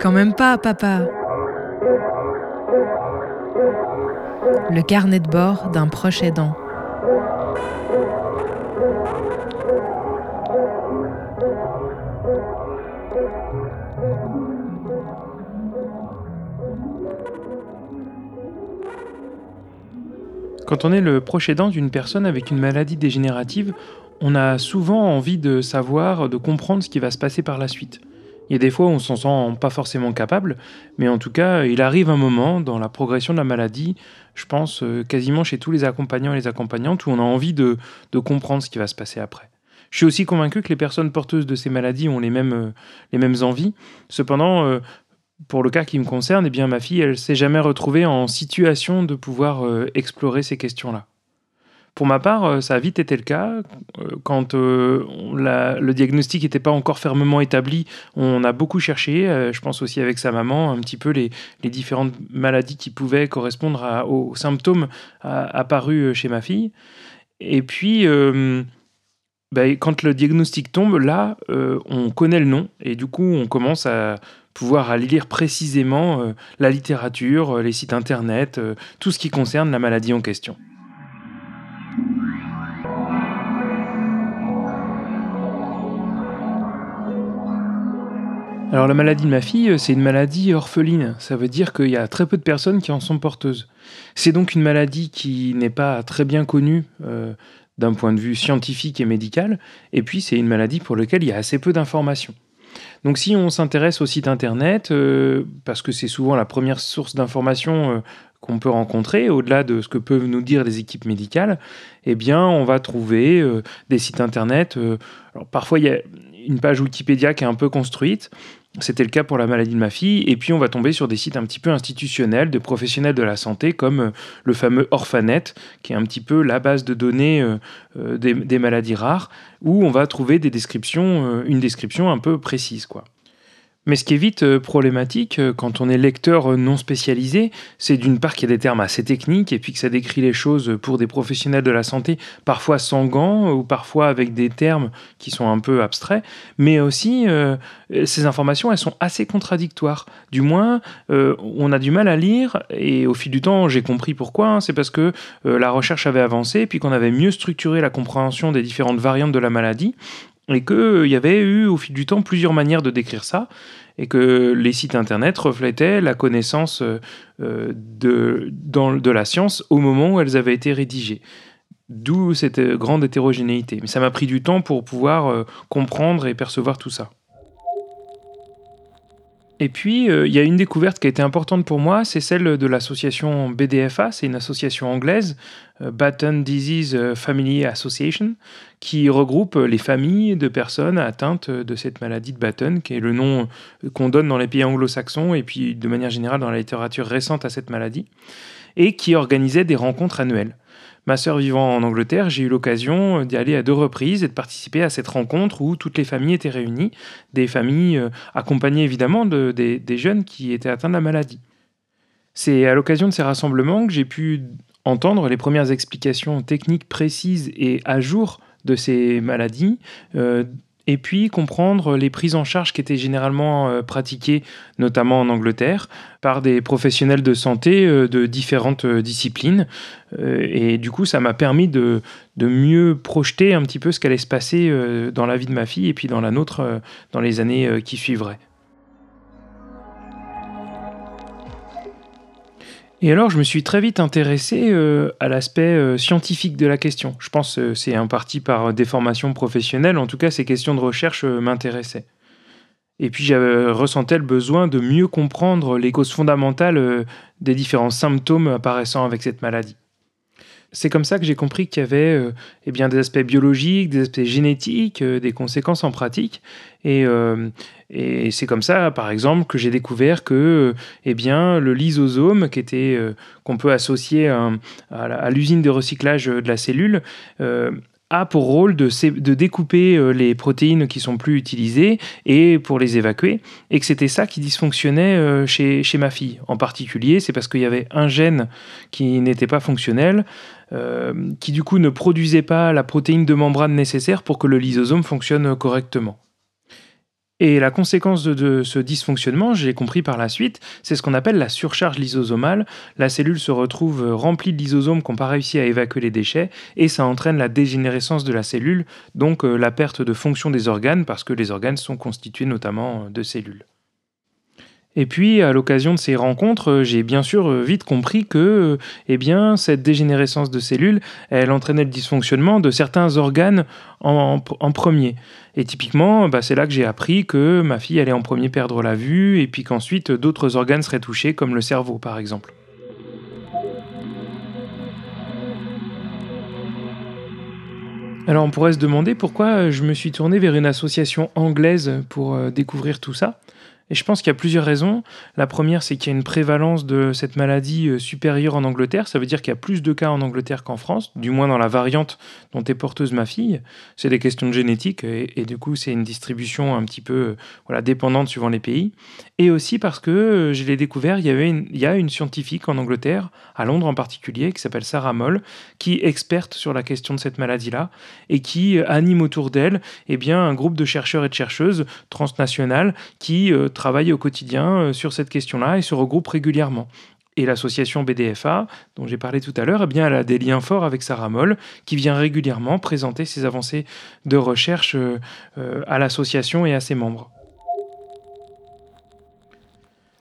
Quand même pas, papa. Le carnet de bord d'un proche aidant. Quand on est le proche aidant d'une personne avec une maladie dégénérative, on a souvent envie de savoir, de comprendre ce qui va se passer par la suite. Il y a des fois où on s'en sent pas forcément capable, mais en tout cas, il arrive un moment dans la progression de la maladie, je pense euh, quasiment chez tous les accompagnants et les accompagnantes, où on a envie de, de comprendre ce qui va se passer après. Je suis aussi convaincu que les personnes porteuses de ces maladies ont les mêmes, euh, les mêmes envies. Cependant, euh, pour le cas qui me concerne, eh bien, ma fille, elle s'est jamais retrouvée en situation de pouvoir euh, explorer ces questions-là. Pour ma part, euh, ça a vite été le cas. Euh, quand le diagnostic n'était pas encore fermement établi, on a beaucoup cherché, je pense aussi avec sa maman, un petit peu les, différentes maladies qui pouvaient correspondre aux symptômes apparus chez ma fille. Et puis, ben, quand le diagnostic tombe, là, on connaît le nom, et du coup, on commence à pouvoir lire précisément euh, la littérature, euh, les sites internet, euh, tout ce qui concerne la maladie en question. Alors la maladie de ma fille, c'est une maladie orpheline. Ça veut dire qu'il y a très peu de personnes qui en sont porteuses. C'est donc une maladie qui n'est pas très bien connue d'un point de vue scientifique et médical. Et puis c'est une maladie pour laquelle il y a assez peu d'informations. Donc si on s'intéresse au site internet, euh, parce que c'est souvent la première source d'information euh, qu'on peut rencontrer, au-delà de ce que peuvent nous dire les équipes médicales, eh bien on va trouver euh, des sites internet. parfois il y a une page Wikipédia qui est un peu construite, c'était le cas pour la maladie de ma fille. Et puis, on va tomber sur des sites un petit peu institutionnels de professionnels de la santé, comme euh, le fameux Orphanet, qui est un petit peu la base de données euh, euh, des, maladies rares, où on va trouver des descriptions, une description un peu précise, quoi. Mais ce qui est vite euh, problématique euh, quand on est lecteur euh, non spécialisé, c'est d'une part qu'il y a des termes assez techniques et puis que ça décrit les choses pour des professionnels de la santé, parfois sans gants ou parfois avec des termes qui sont un peu abstraits, mais aussi ces informations, elles sont assez contradictoires. Du moins, on a du mal à lire et au fil du temps, j'ai compris pourquoi. Hein. c'est parce que la recherche avait avancé et puis qu'on avait mieux structuré la compréhension des différentes variantes de la maladie et qu'il euh, y avait eu au fil du temps plusieurs manières de décrire ça, et que les sites internet reflétaient la connaissance euh, euh, de, de la science au moment où elles avaient été rédigées. D'où cette grande hétérogénéité. Mais ça m'a pris du temps pour pouvoir comprendre et percevoir tout ça. Et puis, il y a une découverte qui a été importante pour moi, c'est celle de l'association BDFA, c'est une association anglaise euh, Batten Disease euh, Family Association, qui regroupe les familles de personnes atteintes de cette maladie de Batten, qui est le nom qu'on donne dans les pays anglo-saxons et puis de manière générale dans la littérature récente à cette maladie, et qui organisait des rencontres annuelles. Ma sœur vivant en Angleterre, j'ai eu l'occasion d'y aller à deux reprises et de participer à cette rencontre où toutes les familles étaient réunies, des familles euh, accompagnées évidemment de, des, des jeunes qui étaient atteints de la maladie. C'est à l'occasion de ces rassemblements que j'ai pu entendre les premières explications techniques précises et à jour de ces maladies, euh, et puis comprendre les prises en charge qui étaient généralement euh, pratiquées, notamment en Angleterre, par des professionnels de santé euh, de différentes disciplines. et du coup, ça m'a permis de, de, mieux projeter un petit peu ce qu'allait se passer dans la vie de ma fille et puis dans la nôtre dans les années qui suivraient. Et alors, je me suis très vite intéressé euh, à l'aspect euh, scientifique de la question. Je pense que euh, c'est un parti par des formations professionnelles. En tout cas, ces questions de recherche m'intéressaient. Et puis, j'avais ressenti le besoin de mieux comprendre les causes fondamentales des différents symptômes apparaissant avec cette maladie c'est comme ça que j'ai compris qu'il y avait euh, eh bien, des aspects biologiques, des aspects génétiques, euh, des conséquences en pratique. Euh, et, c'est comme ça, par exemple, que j'ai découvert que eh bien, le lysosome, qui qu'on peut associer à, l'usine de recyclage de la cellule, a pour rôle de, découper euh, les protéines qui sont plus utilisées et pour les évacuer, et que c'était ça qui dysfonctionnait euh, chez, chez ma fille. En particulier, c'est parce qu'il y avait un gène qui n'était pas fonctionnel, euh, qui du coup ne produisait pas la protéine de membrane nécessaire pour que le lysosome fonctionne correctement. Et la conséquence de, ce dysfonctionnement, j'ai compris par la suite, c'est ce qu'on appelle la surcharge lysosomale. La cellule se retrouve remplie de lysosomes qui n'ont pas réussi à évacuer les déchets et ça entraîne la dégénérescence de la cellule, donc euh, la perte de fonction des organes parce que les organes sont constitués notamment de cellules. Et puis, à l'occasion de ces rencontres, euh, j'ai bien sûr euh, vite compris que euh, eh cette dégénérescence de cellules, elle entraînait le dysfonctionnement de certains organes en, premier. Et typiquement, bah, c'est là que j'ai appris que ma fille allait en premier perdre la vue, et puis qu'ensuite d'autres organes seraient touchés, comme le cerveau par exemple. Alors on pourrait se demander pourquoi je me suis tourné vers une association anglaise pour découvrir tout ça. Et je pense qu'il y a plusieurs raisons. La première, c'est qu'il y a une prévalence de cette maladie euh, supérieure en Angleterre. Ça veut dire qu'il y a plus de cas en Angleterre qu'en France, du moins dans la variante dont est porteuse ma fille. C'est des questions de génétique et, du coup, c'est une distribution un petit peu euh, voilà, dépendante suivant les pays. Et aussi parce que, euh, je l'ai découvert, il y, avait il y a une scientifique en Angleterre, à Londres en particulier, qui s'appelle Sarah Moll, qui est experte sur la question de cette maladie-là et qui anime autour d'elle eh bien, un groupe de chercheurs et de chercheuses transnationales qui travaillent au quotidien euh, sur cette question-là et se regroupent régulièrement. Et l'association BDFA, dont j'ai parlé tout à l'heure, eh bien, elle a des liens forts avec Sarah Moll, qui vient régulièrement présenter ses avancées de recherche euh, euh, à l'association et à ses membres.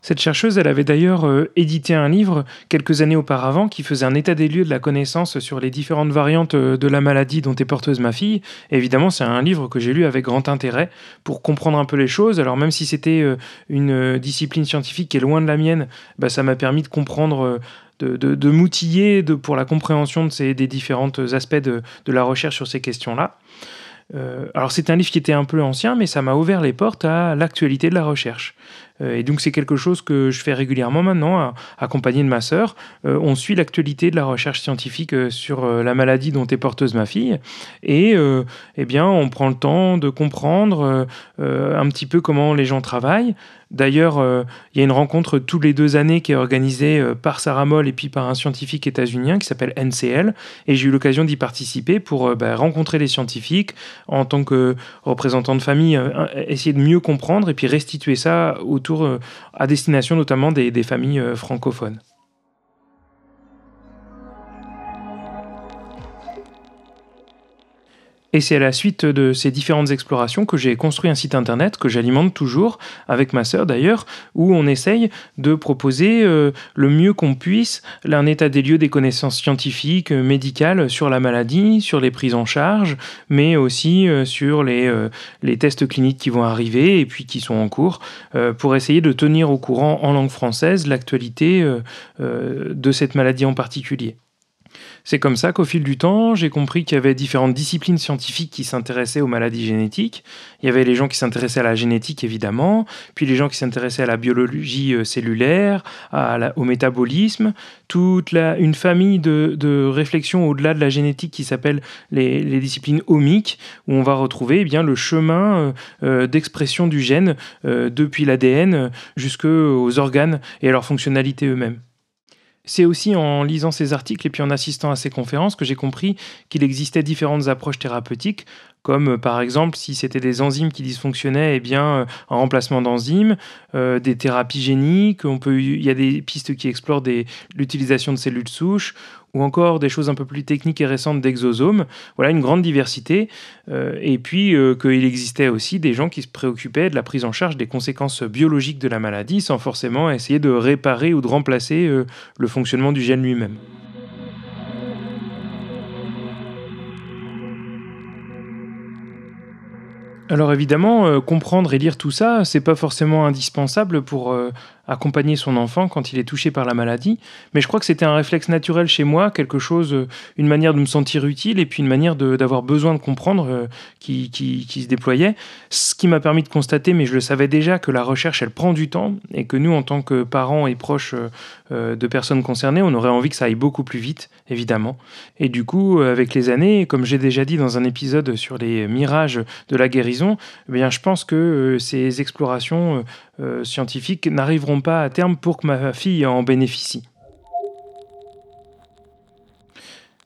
Cette chercheuse, elle avait d'ailleurs euh, édité un livre quelques années auparavant qui faisait un état des lieux de la connaissance sur les différentes variantes euh, de la maladie dont est porteuse ma fille. évidemment, c'est un livre que j'ai lu avec grand intérêt pour comprendre un peu les choses. Alors même si c'était euh, une discipline scientifique qui est loin de la mienne, bah, ça m'a permis de comprendre de, m'outiller pour la compréhension de ces, des différents aspects de, la recherche sur ces questions-là. alors c'est un livre qui était un peu ancien, mais ça m'a ouvert les portes à l'actualité de la recherche. Euh, et donc c'est quelque chose que je fais régulièrement maintenant, accompagné de ma sœur. Euh, on suit l'actualité de la recherche scientifique euh, sur la maladie dont est porteuse ma fille, et eh bien on prend le temps de comprendre un petit peu comment les gens travaillent. D'ailleurs, il y a une rencontre tous les deux années qui est organisée par Sarah Moll et puis par un scientifique états-unien qui s'appelle NCL. Et j'ai eu l'occasion d'y participer pour bah, rencontrer les scientifiques en tant que représentant de famille, essayer de mieux comprendre et puis restituer ça euh, à destination notamment des, familles euh, francophones. Et c'est à la suite de ces différentes explorations que j'ai construit un site internet que j'alimente toujours, avec ma sœur d'ailleurs, où on essaye de proposer euh, le mieux qu'on puisse un état des lieux des connaissances scientifiques, euh, médicales sur la maladie, sur les prises en charge, mais aussi euh, sur les, les tests cliniques qui vont arriver et puis qui sont en cours, pour essayer de tenir au courant en langue française l'actualité de cette maladie en particulier. C'est comme ça qu'au fil du temps, j'ai compris qu'il y avait différentes disciplines scientifiques qui s'intéressaient aux maladies génétiques. Il y avait les gens qui s'intéressaient à la génétique, évidemment, puis les gens qui s'intéressaient à la biologie euh, cellulaire, au métabolisme, toute une famille de, réflexions au-delà de la génétique qui s'appelle les, disciplines omiques, où on va retrouver eh bien, le chemin euh, euh, d'expression du gène depuis l'ADN jusqu'aux organes et à leur fonctionnalité eux-mêmes. C'est aussi en lisant ces articles et puis en assistant à ces conférences que j'ai compris qu'il existait différentes approches thérapeutiques, comme euh, par exemple si c'était des enzymes qui dysfonctionnaient, eh bien euh, un remplacement d'enzymes, euh, des thérapies géniques, on peut, il y a des pistes qui explorent l'utilisation de cellules souches ou encore des choses un peu plus techniques et récentes d'exosomes. Voilà, une grande diversité. Et puis qu'il existait aussi des gens qui se préoccupaient de la prise en charge des conséquences biologiques de la maladie sans forcément essayer de réparer ou de remplacer le fonctionnement du gène lui-même. Alors évidemment, comprendre et lire tout ça, c'est pas forcément indispensable pour accompagner son enfant quand il est touché par la maladie. Mais je crois que c'était un réflexe naturel chez moi, quelque chose, euh, une manière de me sentir utile et puis une manière d'avoir besoin de comprendre euh, qui, qui, qui, se déployait. Ce qui m'a permis de constater, mais je le savais déjà, que la recherche, elle prend du temps et que nous, en tant que parents et proches euh, de personnes concernées, on aurait envie que ça aille beaucoup plus vite, évidemment. Et du coup, avec les années, comme j'ai déjà dit dans un épisode sur les mirages de la guérison, eh bien, je pense que ces explorations scientifiques n'arriveront pas à terme pour que ma fille en bénéficie.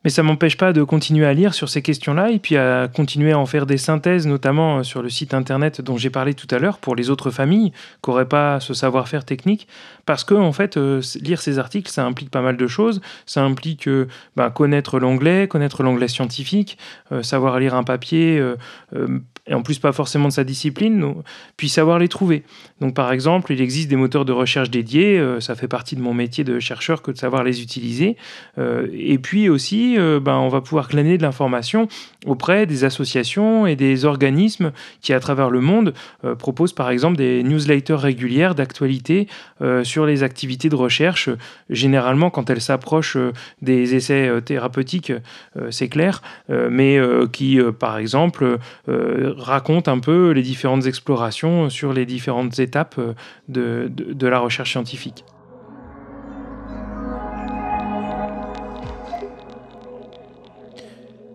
Mais ça m'empêche pas de continuer à lire sur ces questions-là et puis à continuer à en faire des synthèses, notamment sur le site internet dont j'ai parlé tout à l'heure pour les autres familles qui n'auraient pas ce savoir-faire technique. Parce que, en fait, euh, lire ces articles, ça implique pas mal de choses. Ça implique euh, bah, connaître l'anglais, connaître l'anglais scientifique, euh, savoir lire un papier, et en plus pas forcément de sa discipline, puis savoir les trouver. Donc par exemple, il existe des moteurs de recherche dédiés, euh, ça fait partie de mon métier de chercheur que de savoir les utiliser. Euh, et puis aussi, euh, ben, on va pouvoir glaner de l'information auprès des associations et des organismes qui, à travers le monde, proposent par exemple des newsletters régulières d'actualité sur les activités de recherche, généralement quand elles s'approchent des essais thérapeutiques, c'est clair, mais qui, par exemple, raconte un peu les différentes explorations sur les différentes étapes euh, de, de, la recherche scientifique.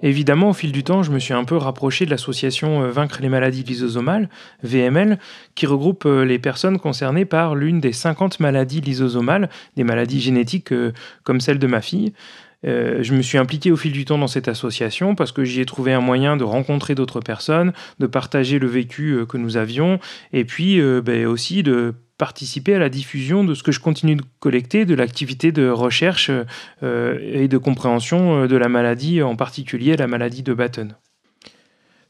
Évidemment, au fil du temps, je me suis un peu rapproché de l'association euh, Vaincre les maladies lysosomales, VML, qui regroupe euh, les personnes concernées par l'une des 50 maladies lysosomales, des maladies génétiques comme celle de ma fille. Euh, je me suis impliqué au fil du temps dans cette association parce que j'y ai trouvé un moyen de rencontrer d'autres personnes, de partager le vécu euh, que nous avions, et puis euh, ben, aussi de participer à la diffusion de ce que je continue de collecter, de l'activité de recherche et de compréhension de la maladie, en particulier la maladie de Batten.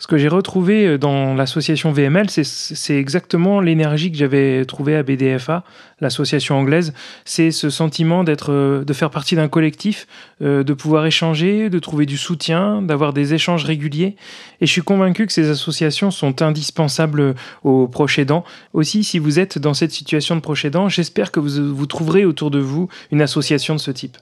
Ce que j'ai retrouvé euh, dans l'association VML, c'est exactement l'énergie que j'avais trouvée à BDFA, l'association anglaise. C'est ce sentiment d'être, euh, de faire partie d'un collectif, euh, de pouvoir échanger, de trouver du soutien, d'avoir des échanges réguliers. Et je suis convaincu que ces associations sont indispensables aux proches aidants. Aussi, si vous êtes dans cette situation de proche aidant, j'espère que vous, vous trouverez autour de vous une association de ce type.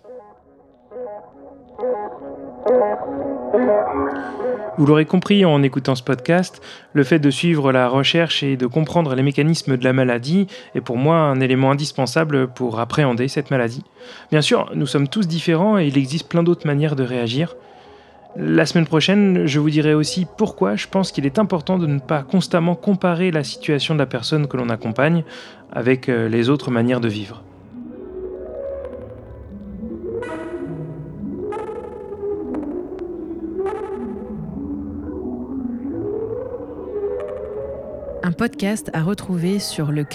Vous l'aurez compris en écoutant ce podcast, le fait de suivre la recherche et de comprendre les mécanismes de la maladie est pour moi un élément indispensable pour appréhender cette maladie. Bien sûr, nous sommes tous différents et il existe plein d'autres manières de réagir. La semaine prochaine, je vous dirai aussi pourquoi je pense qu'il est important de ne pas constamment comparer la situation de la personne que l'on accompagne avec euh, les autres manières de vivre. Un podcast à retrouver sur le.